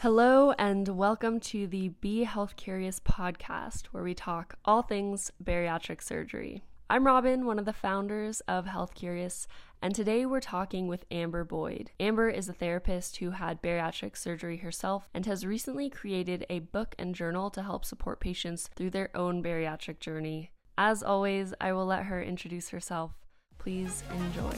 Hello, and welcome to the Be Health Curious podcast, where we talk all things bariatric surgery. I'm Robin, one of the founders of Health Curious, and today we're talking with Amber Boyd. Amber is a therapist who had bariatric surgery herself and has recently created a book and journal to help support patients through their own bariatric journey. As always, I will let her introduce herself. Please enjoy.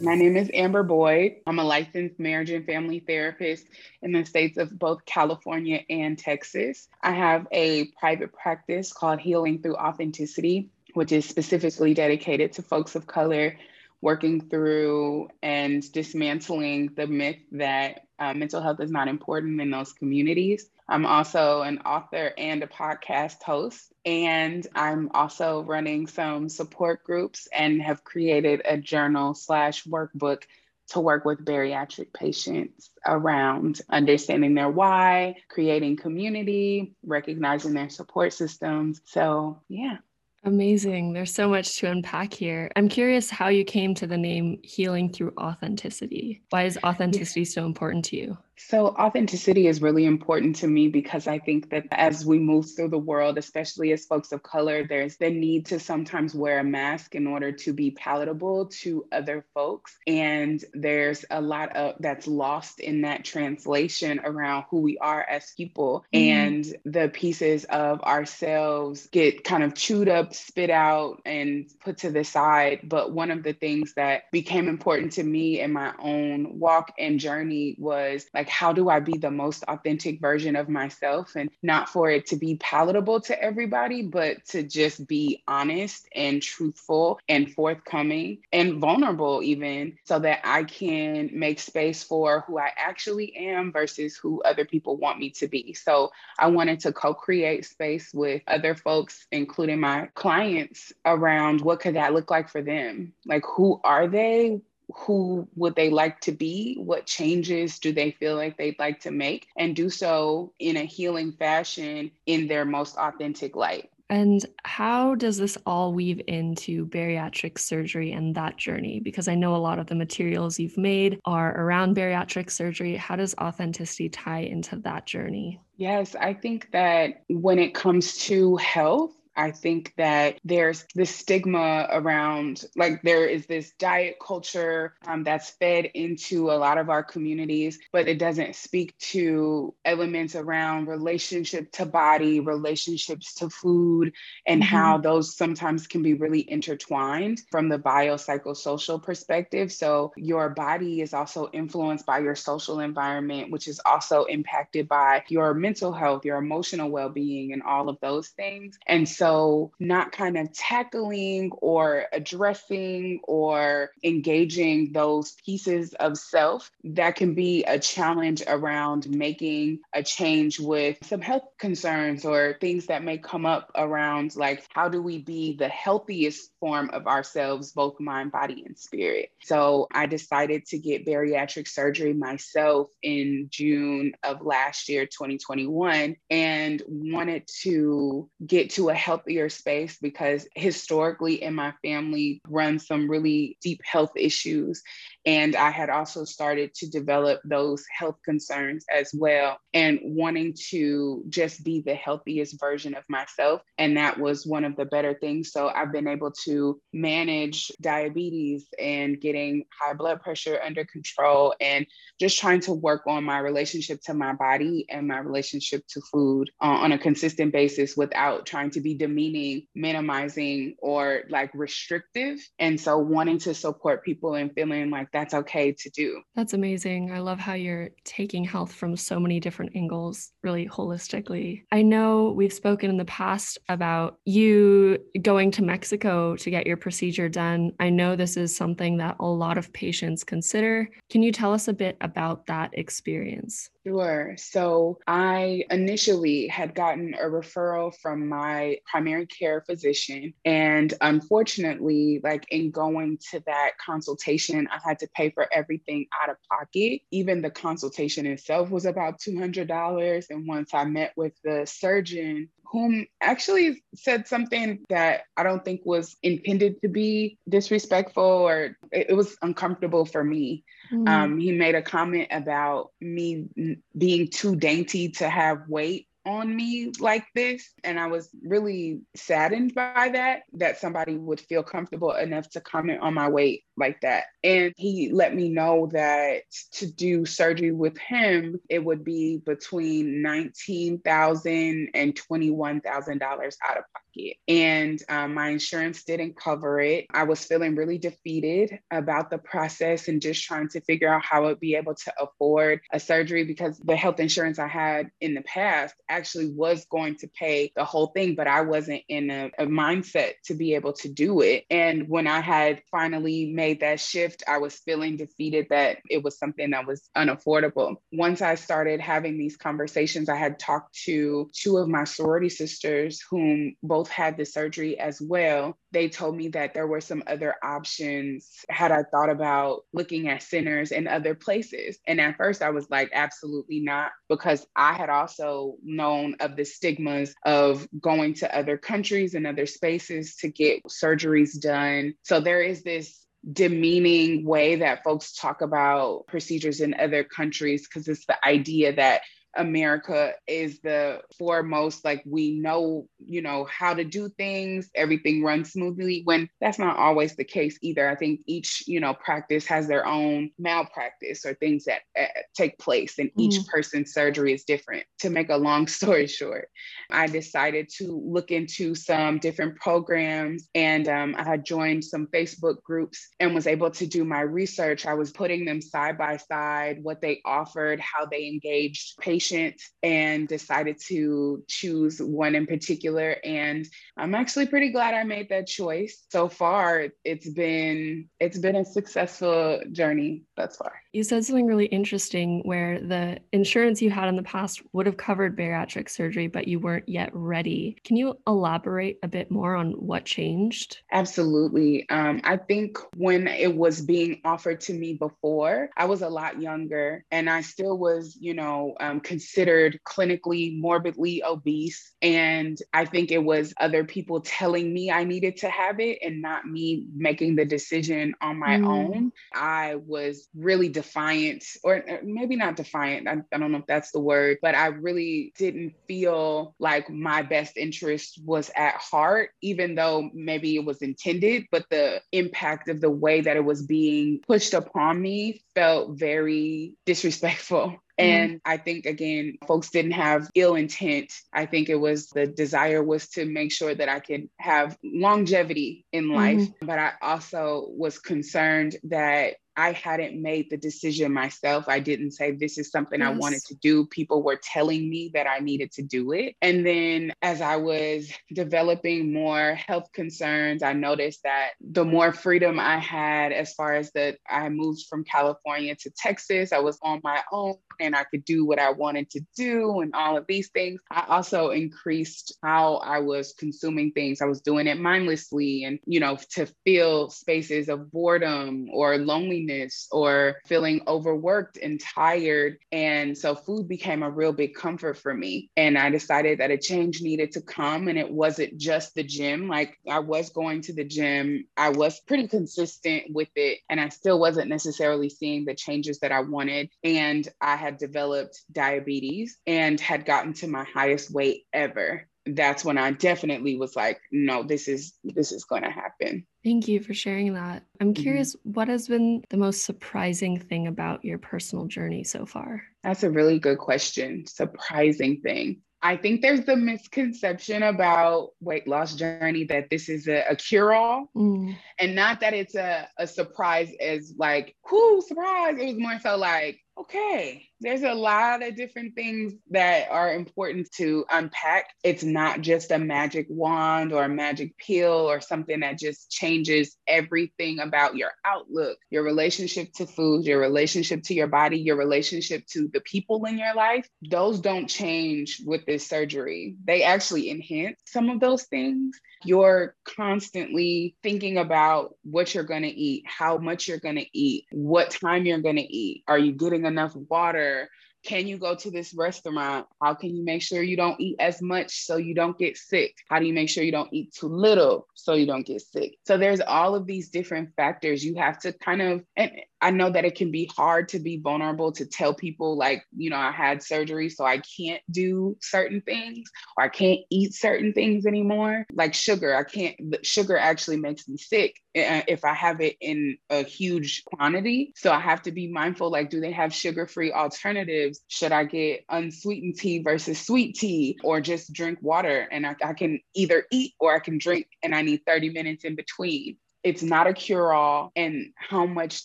My name is Amber Boyd. I'm a licensed marriage and family therapist in the states of both California and Texas. I have a private practice called Healing Through Authenticity, which is specifically dedicated to folks of color working through and dismantling the myth that uh, mental health is not important in those communities. I'm also an author and a podcast host, and I'm also running some support groups and have created a journal slash workbook to work with bariatric patients around understanding their why, creating community, recognizing their support systems. So, yeah. Amazing. There's so much to unpack here. I'm curious how you came to the name Healing Through Authenticity. Why is authenticity yeah. so important to you? So, authenticity is really important to me because I think that as we move through the world, especially as folks of color, there's the need to sometimes wear a mask in order to be palatable to other folks. And there's a lot of that's lost in that translation around who we are as people. Mm-hmm. And the pieces of ourselves get kind of chewed up, spit out, and put to the side. But one of the things that became important to me in my own walk and journey was like, like how do i be the most authentic version of myself? And not for it to be palatable to everybody but to just be honest and truthful and forthcoming and vulnerable even so that i can make space for who i actually am versus who other people want me to be. So i wanted to co-create space with other folks including my clients around what could that look like for them? Like who are they who would they like to be? What changes do they feel like they'd like to make? And do so in a healing fashion in their most authentic light. And how does this all weave into bariatric surgery and that journey? Because I know a lot of the materials you've made are around bariatric surgery. How does authenticity tie into that journey? Yes, I think that when it comes to health, I think that there's this stigma around, like, there is this diet culture um, that's fed into a lot of our communities, but it doesn't speak to elements around relationship to body, relationships to food, and mm-hmm. how those sometimes can be really intertwined from the biopsychosocial perspective. So, your body is also influenced by your social environment, which is also impacted by your mental health, your emotional well being, and all of those things. And so, so, not kind of tackling or addressing or engaging those pieces of self that can be a challenge around making a change with some health concerns or things that may come up around like how do we be the healthiest form of ourselves, both mind, body, and spirit. So, I decided to get bariatric surgery myself in June of last year, 2021, and wanted to get to a health healthier space because historically in my family run some really deep health issues and I had also started to develop those health concerns as well and wanting to just be the healthiest version of myself. And that was one of the better things. So I've been able to manage diabetes and getting high blood pressure under control and just trying to work on my relationship to my body and my relationship to food uh, on a consistent basis without trying to be demeaning, minimizing, or like restrictive. And so wanting to support people and feeling like that's okay to do. That's amazing. I love how you're taking health from so many different angles, really holistically. I know we've spoken in the past about you going to Mexico to get your procedure done. I know this is something that a lot of patients consider. Can you tell us a bit about that experience? Sure. So I initially had gotten a referral from my primary care physician. And unfortunately, like in going to that consultation, I had to pay for everything out of pocket. Even the consultation itself was about $200. And once I met with the surgeon, whom actually said something that I don't think was intended to be disrespectful or it, was uncomfortable for me. Mm-hmm. Um, he made a comment about me being too dainty to have weight on me like this. And I was really saddened by that, that somebody would feel comfortable enough to comment on my weight like that. And he let me know that to do surgery with him, it would be between $19,000 and $21,000 out of pocket. And um, my insurance didn't cover it. I was feeling really defeated about the process and just trying to figure out how I'd be able to afford a surgery because the health insurance I had in the past actually was going to pay the whole thing, but I wasn't in a, a mindset to be able to do it. And when I had finally made made that shift, I was feeling defeated that it was something that was unaffordable. Once I started having these conversations, I had talked to two of my sorority sisters, whom both had the surgery as well. They told me that there were some other options had I thought about looking at centers in other places. And at first, I was like, absolutely not, because I had also known of the stigmas of going to other countries and other spaces to get surgeries done. So there is this demeaning way that folks talk about procedures in other countries because it's the idea that America is the foremost, like we know, you know, how to do things, everything runs smoothly when that's not always the case either. I think each, you know, practice has their own malpractice or things that uh, take place, and each mm. person's surgery is different. To make a long story short, I decided to look into some different programs and um, I had joined some Facebook groups and was able to do my research. I was putting them side by side, what they offered, how they engaged patients patient and decided to choose one in particular. And I'm actually pretty glad I made that choice. So far, it's been it's been a successful journey thus far. You said something really interesting where the insurance you had in the past would have covered bariatric surgery, but you weren't yet ready. Can you elaborate a bit more on what changed? Absolutely. Um, I think when it was being offered to me before, I was a lot younger and I still was, you know, um, considered clinically morbidly obese. And I think it was other people telling me I needed to have it and not me making the decision on my mm. own. I was really defiant, or maybe not defiant. I, I don't know if that's the word, but I really didn't feel like my best interest was at heart, even though maybe it was intended, but the impact of the way that it was being pushed upon me felt very disrespectful. Mm-hmm. And I think, again, folks didn't have ill intent. I think it was the desire was to make sure that I could have longevity in life. Mm-hmm. But I also was concerned that I hadn't made the decision myself. I didn't say this is something yes. I wanted to do. People were telling me that I needed to do it. And then as I was developing more health concerns, I noticed that the more freedom I had as far as that I moved from California to Texas, I was on my own and I could do what I wanted to do and all of these things. I also increased how I was consuming things. I was doing it mindlessly and, you know, to fill spaces of boredom or loneliness or feeling overworked and tired. And so food became a real big comfort for me. And I decided that a change needed to come. And it wasn't just the gym. Like I was going to the gym, I was pretty consistent with it. And I still wasn't necessarily seeing the changes that I wanted. And I had developed diabetes and had gotten to my highest weight ever that's when I definitely was like, no, this is this is going to happen. Thank you for sharing that. I'm mm-hmm. curious, mm-hmm. what has been the most surprising thing about your personal journey so far? That's a really good question. Surprising thing. I think there's the misconception about weight loss journey that this is a, a cure-all, mm. and not that it's a, a surprise as like, whoo, surprise. It was more so like, okay, there's a lot of different things that are important to unpack. It's not just a magic wand or a magic pill or something that just changes everything about your outlook, your relationship to food, your relationship to your body, your relationship to the people in your life. Those don't change with this surgery. They actually enhance some of those things you're constantly thinking about what you're going to eat, how much you're going to eat, what time you're going to eat. Are you getting enough water? Can you go to this restaurant? How can you make sure you don't eat as much so you don't get sick? How do you make sure you don't eat too little so you don't get sick? So there's all of these different factors you have to kind of, and I know that it can be hard to be vulnerable to tell people, like, you know, I had surgery, so I can't do certain things or I can't eat certain things anymore. Like sugar, I can't, sugar actually makes me sick uh, if I have it in a huge quantity. So I have to be mindful like, do they have sugar free alternatives? Should I get unsweetened tea versus sweet tea or just drink water? And I, I can either eat or I can drink and I need 30 minutes in between. It's not a cure all and how much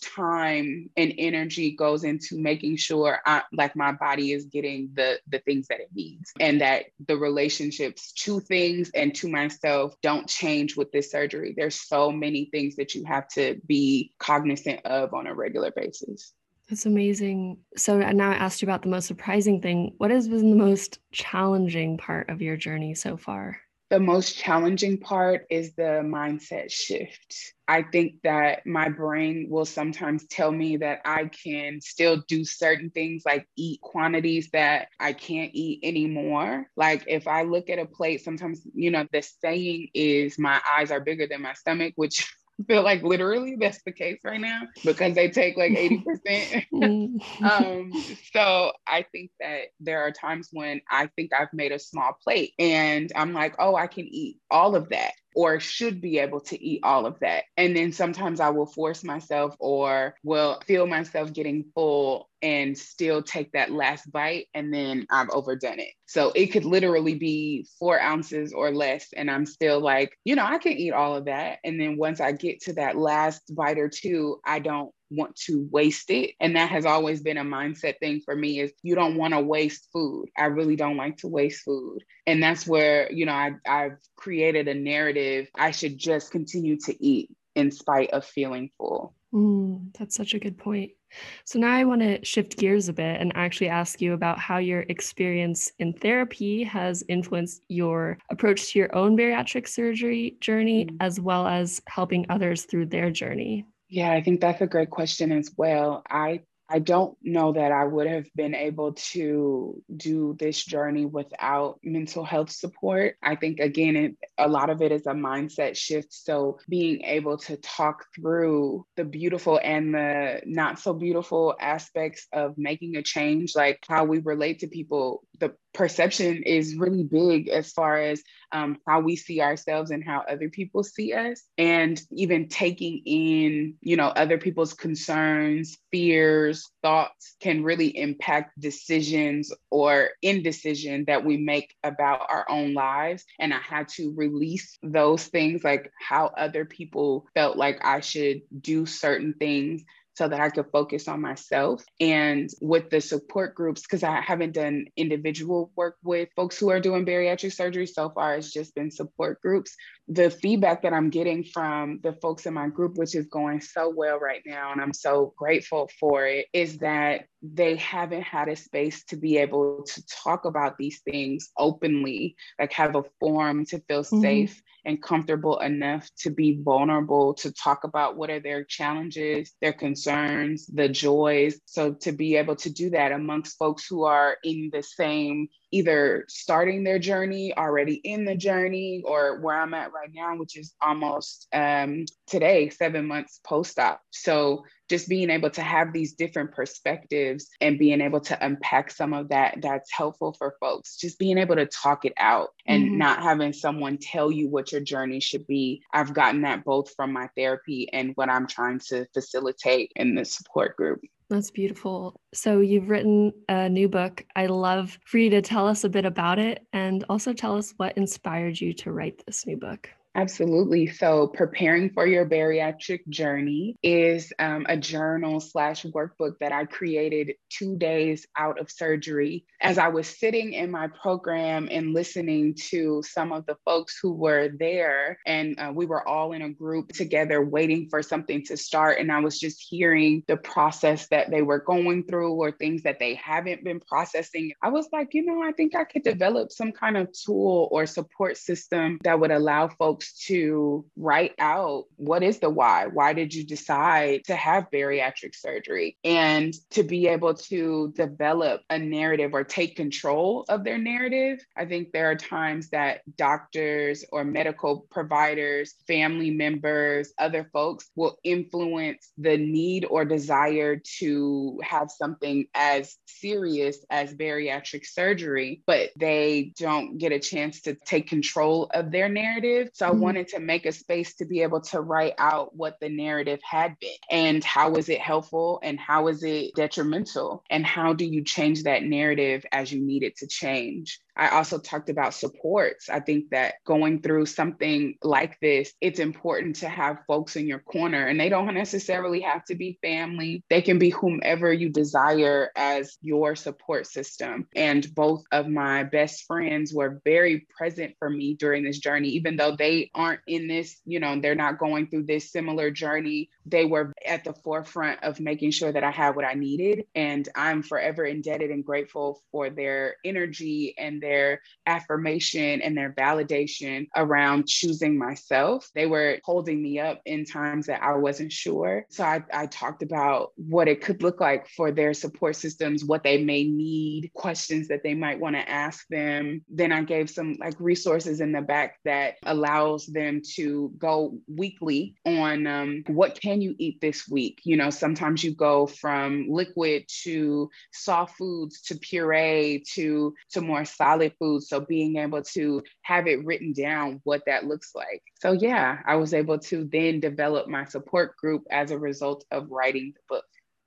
time and energy goes into making sure I, like my body is getting the the things that it needs and that the relationships to things and to myself don't change with this surgery. There's so many things that you have to be cognizant of on a regular basis that's amazing. So now I asked you about the most surprising thing. What has been the most challenging part of your journey so far? the most challenging part is the mindset shift. I think that my brain will sometimes tell me that I can still do certain things like eat quantities that I can't eat anymore. Like if I look at a plate, sometimes, you know, the saying is my eyes are bigger than my stomach, which feel like literally that's the case right now because they take like 80%. Mm. um, so I think that there are times when I think I've made a small plate and I'm like, oh, I can eat all of that or should be able to eat all of that. And then sometimes I will force myself or will feel myself getting full and still take that last bite and then I've overdone it. So it could literally be four ounces or less. And I'm still like, you know, I can eat all of that. And then once I get to that last bite or two, I don't want to waste it. And that has always been a mindset thing for me is you don't want to waste food. I really don't like to waste food. And that's where you know I, i've created a narrative i should just continue to eat in spite of feeling full. Mm, that's such a good point. So now I want to shift gears a bit and actually ask you about how your experience in therapy has influenced your approach to your own bariatric surgery journey, mm-hmm. as well as helping others through their journey. Yeah, I think that's a great question as well. I I don't know that I would have been able to do this journey without mental health support. I think, again, it, a lot of it is a mindset shift. So, being able to talk through the beautiful and the not so beautiful aspects of making a change, like how we relate to people, the perception is really big as far as um, how we see ourselves and how other people see us. And even taking in you know other people's concerns fears thoughts can really impact decisions or indecision that we make about our own lives. And i had to release those things like how other people felt like i should do certain things so that I could focus on myself. And with the support groups, because I haven't done individual work with folks who are doing bariatric surgery so far, it's just been support groups. The feedback that I'm getting from the folks in my group, which is going so well right now, and I'm so grateful for it, is that they haven't had a space to be able to talk about these things openly, like have a forum to feel mm-hmm. safe and comfortable enough to be vulnerable to talk about what are their challenges, their concerns, the joys. So to be able to do that amongst folks who are in the same either starting their journey, already in the journey, or where I'm at right now, which is almost um, today, seven months post op. So just being able to have these different perspectives and being able to unpack some of that that's helpful for folks just being able to talk it out and mm-hmm. not having someone tell you what your journey should be i've gotten that both from my therapy and what i'm trying to facilitate in the support group that's beautiful. So, you've written a new book. I love for you to tell us a bit about it and also tell us what inspired you to write this new book. Absolutely. So, preparing for your bariatric journey is um, a journal slash workbook that I created two days out of surgery. As I was sitting in my program and listening to some of the folks who were there, and uh, we were all in a group together waiting for something to start. And I was just hearing the process that they were going through or things that they haven't been processing. I was like, you know, I think I could develop some kind of tool or support system that would allow folks folks to write out what is the why? Why did you decide to have bariatric surgery? And to be able to develop a narrative or take control of their narrative. I think there are times that doctors or medical providers, family members, other folks will influence the need or desire to have something as serious as bariatric surgery, but they don't get a chance to take control of their narrative. So Mm-hmm. Mm-hmm. wanted to make a space to be able to write out what the narrative had been and how was it helpful and how is it detrimental and how do you change that narrative as you need it to change. I also talked about supports. I think that going through something like this, it's important to have folks in your corner, and they don't necessarily have to be family. They can be whomever you desire as your support system. And both of my best friends were very present for me during this journey, even though they aren't in this, you know, they're not going through this similar journey. They were at the forefront of making sure that I had what I needed. And I'm forever indebted and grateful for their energy and their affirmation and their validation around choosing myself. They were holding me up in times that I wasn't sure. So I, I talked about what it could look like for their support systems, what they may need, questions that they might want to ask them. Then I gave some like resources in the back that allows them to go weekly on um, what can you eat this week. You know, sometimes you go from liquid to soft foods to puree to to more solid solid food. So being able to have it written down what that looks like. So yeah, I was able to then develop my support group as a result of writing the book.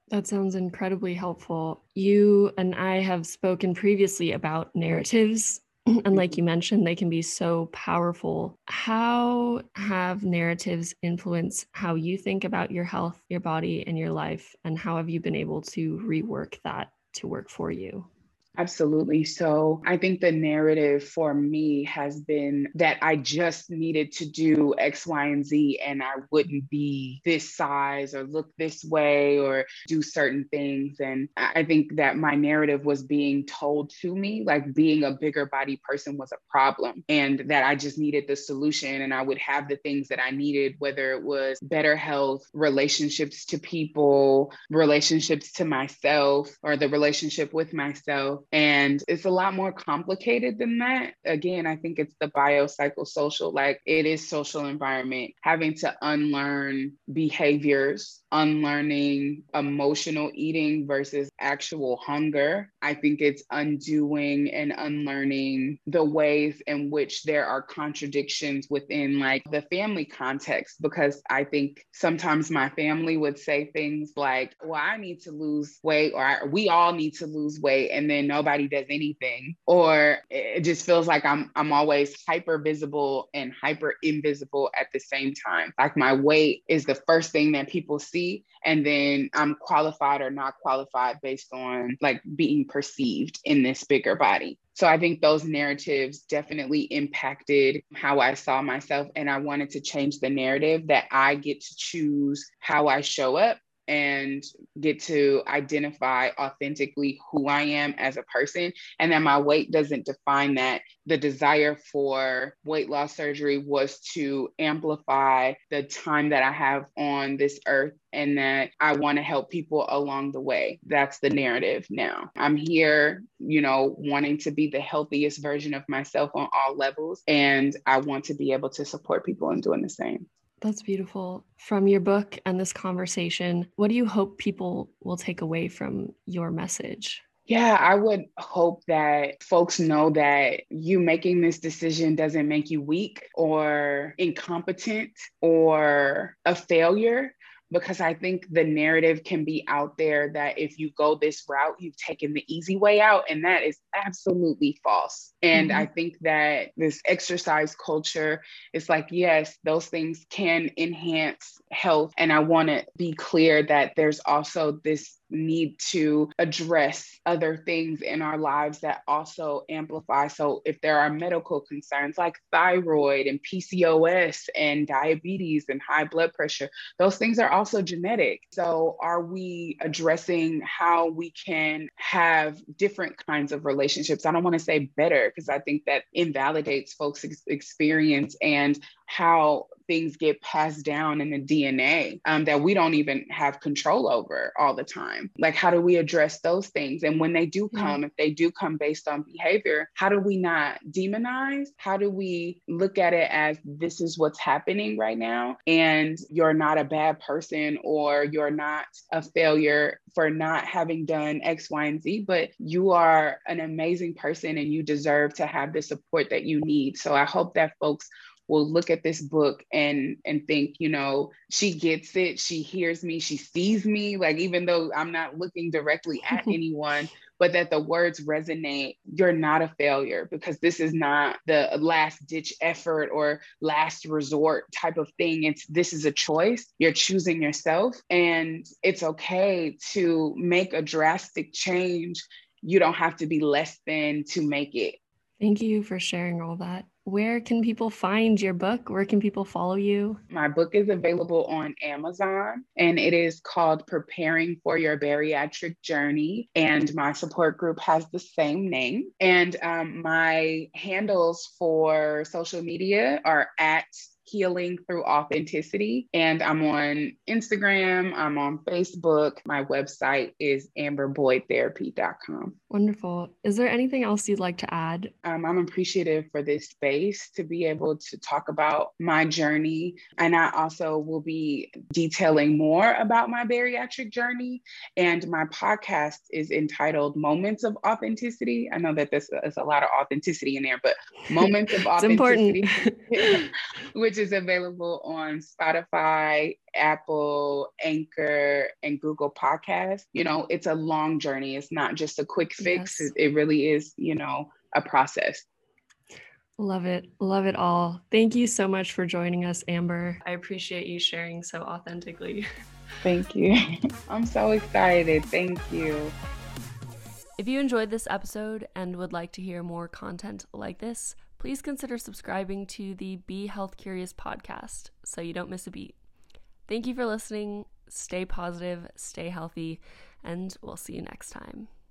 That sounds incredibly helpful. You and I have spoken previously about narratives. And like mm-hmm. you mentioned, they can be so powerful. How have narratives influenced how you think about your health, your body, and your life? And how have you been able to rework that to work for you? Absolutely. So I think the narrative for me has been that I just needed to do X, Y, and Z, and I wouldn't be this size or look this way or do certain things. And I think that my narrative was being told to me, like being a bigger body person was a problem, and that I just needed the solution and I would have the things that I needed, whether it was better health, relationships to people, relationships to myself, or the relationship with myself and it's a lot more complicated than that. Again, I think it's the biopsychosocial, like it is social environment, having to unlearn behaviors, unlearning emotional eating versus actual hunger. I think it's undoing and unlearning the ways in which there are contradictions within like the family context, because I think sometimes my family would say things like, well, I need to lose weight, or we all need to lose weight. And then nobody does anything or it just feels like i'm i'm always hyper visible and hyper invisible at the same time like my weight is the first thing that people see and then i'm qualified or not qualified based on like being perceived in this bigger body so I think those narratives definitely impacted how I saw myself. And I wanted to change the narrative that I get to choose how I show up and get to identify authentically who I am as a person, and that my weight doesn't define that. The desire for weight loss surgery was to amplify the time that I have on this earth and that I want to help people along the way. That's the narrative now. I'm here, you know, wanting to be the healthiest version of myself on all levels, and I want to be able to support people in doing the same. That's beautiful. From your book and this conversation, what do you hope people will take away from your message? Yeah, I would hope that folks know that you making this decision doesn't make you weak or incompetent or a failure because I think the narrative can be out there that if you go this route, you've taken the easy way out. And that is absolutely false. And mm-hmm. I think that this exercise culture is like, yes, those things can enhance health. And I want to be clear that there's also this need to address other things in our lives that also amplify. So, if there are medical concerns like thyroid and PCOS and diabetes and high blood pressure, those things are also genetic. So, are we addressing how we can have different kinds of relationships? I don't want to say better because I think that invalidates folks' experience and how things get passed down in the DNA um, that we don't even have control over all the time. Like, how do we address those things? And when they do come, if they do come based on behavior, how do we not demonize? How do we look at it as this is what's happening right now? And you're not a bad person or you're not a failure for not having done X, Y, and Z, but you are an amazing person and you deserve to have the support that you need. So I hope that folks will look at this book and and think you know she gets it she hears me she sees me like even though i'm not looking directly at anyone but that the words resonate you're not a failure because this is not the last ditch effort or last resort type of thing. It's this is a choice. You're choosing yourself and it's okay to make a drastic change. You don't have to be less than to make it. Thank you for sharing all that where can people find your book? Where can people follow you? My book is available on Amazon and it is called Preparing for Your Bariatric Journey. And my support group has the same name. And um, my handles for social media are at healing through authenticity. And I'm on Instagram, I'm on Facebook. My website is amberboydtherapy.com. Wonderful. Is there anything else you'd like to add? Um, I'm appreciative for this space to be able to talk about my journey. And I also will be detailing more about my bariatric journey. And my podcast is entitled Moments of Authenticity. I know that there's, there's a lot of authenticity in there, but Moments of Authenticity, which which is available on Spotify, Apple, Anchor, and Google Podcasts. You know, it's a long journey. It's not just a quick fix. Yes. It really is, you know, a process. Love it. Love it all. Thank you so much for joining us, Amber. I appreciate you sharing so authentically. Thank you. I'm so excited. Thank you. If you enjoyed this episode and would like to hear more content like this, please consider subscribing to the Be Health Curious podcast so you don't miss a beat. Thank you for listening. Stay positive, stay healthy, and we'll see you next time.